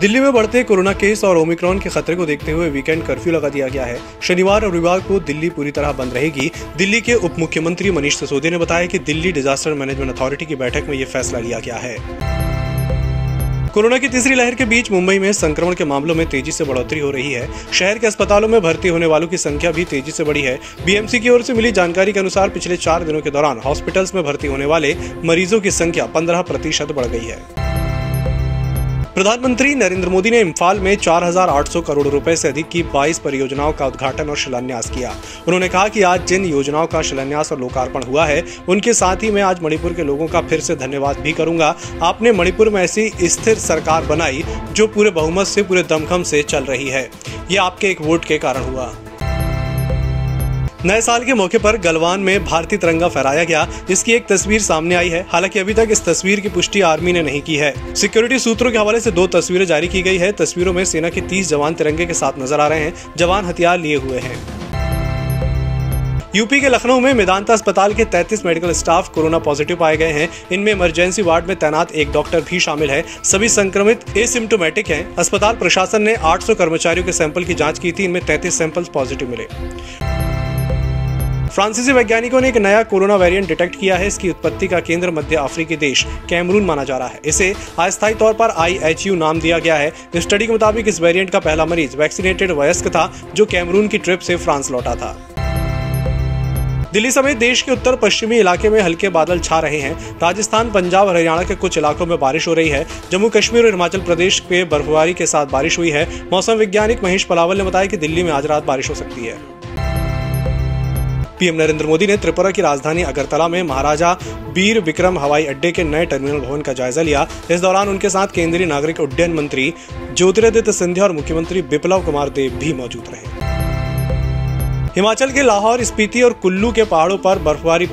दिल्ली में बढ़ते corona case और ओमिक्रॉन के खतरे को देखते हुए वीकेंड कर्फ्यू लगा दिया गया है। शनिवार और रविवार को दिल्ली पूरी तरह बंद रहेगी। दिल्ली के उप मुख्यमंत्री मनीष सिसोदिया ने बताया कि दिल्ली डिजास्टर मैनेजमेंट अथॉरिटी की बैठक में ये फैसला लिया गया है। कोरोना की तीसरी लहर के बीच मुंबई में संक्रमण के मामलों में तेज़ी से बढ़ोतरी हो रही है। शहर के अस्पतालों में भर्ती होने वालों की संख्या भी तेज़ी से बढ़ी है। बीएमसी की ओर से मिली जानकारी के अनुसार पिछले चार दिनों के दौरान हॉस्पिटल्स में भर्ती होने वाले मरीजों की संख्या पंद्रह प्रतिशत बढ़ गई है। प्रधानमंत्री नरेंद्र मोदी ने इम्फाल में 4,800 करोड़ रुपए से अधिक की 22 परियोजनाओं का उद्घाटन और शिलान्यास किया। उन्होंने कहा कि आज जिन योजनाओं का शिलान्यास और लोकार्पण हुआ है उनके साथ ही मैं आज मणिपुर के लोगों का फिर से धन्यवाद भी करूँगा। आपने मणिपुर में ऐसी स्थिर सरकार बनाई जो पूरे बहुमत से पूरे दमखम से चल रही है। ये आपके एक वोट के कारण हुआ। नए साल के मौके पर गलवान में भारतीय तिरंगा फहराया गया, जिसकी एक तस्वीर सामने आई है। हालाँकि अभी तक इस तस्वीर की पुष्टि आर्मी ने नहीं की है। सिक्योरिटी सूत्रों के हवाले से दो तस्वीरें जारी की गई है। तस्वीरों में सेना के तीस जवान तिरंगे के साथ नज़र आ रहे हैं। जवान हथियार लिए हुए हैं। यूपी के लखनऊ में मेदांता अस्पताल के 33 मेडिकल स्टाफ कोरोना पॉजिटिव पाए गए हैं। इनमें इमरजेंसी वार्ड में तैनात एक डॉक्टर भी शामिल है। सभी संक्रमित एसिम्टोमेटिक हैं। अस्पताल प्रशासन ने 800 कर्मचारियों के सैंपल की जाँच की थी। इनमें 33 सैंपल पॉजिटिव मिले। फ्रांसीसी वैज्ञानिकों ने एक नया कोरोना वेरिएंट डिटेक्ट किया है। इसकी उत्पत्ति का केंद्र मध्य अफ्रीकी देश, कैमरून माना जा रहा है। इसे अस्थायी तौर पर आई नाम दिया गया है। स्टडी के मुताबिक इस वेरिएंट का पहला मरीज़ वैक्सीनेटेड वयस्क था, जो कैमरून की ट्रिप से फ्रांस लौटा था। दिल्ली समेत देश के उत्तर पश्चिमी इलाके में हल्के बादल छा रहे हैं। राजस्थान, पंजाब और हरियाणा के कुछ इलाकों में बारिश हो रही है। जम्मू कश्मीर और हिमाचल प्रदेश पे बर्फबारी के साथ बारिश हुई है। मौसम वैज्ञानिक महेश पलावल ने बताया कि दिल्ली में आज रात बारिश हो सकती है। पीएम नरेंद्र मोदी ने त्रिपुरा की राजधानी अगरतला में महाराजा बीर विक्रम हवाई अड्डे के नए टर्मिनल भवन का जायजा लिया। इस दौरान उनके साथ केंद्रीय नागरिक उड्डयन मंत्री ज्योतिरादित्य सिंधिया और मुख्यमंत्री बिप्लव कुमार देव भी मौजूद रहे। हिमाचल के लाहौर, स्पीति और कुल्लू के पहाड़ों पर बर्फबारी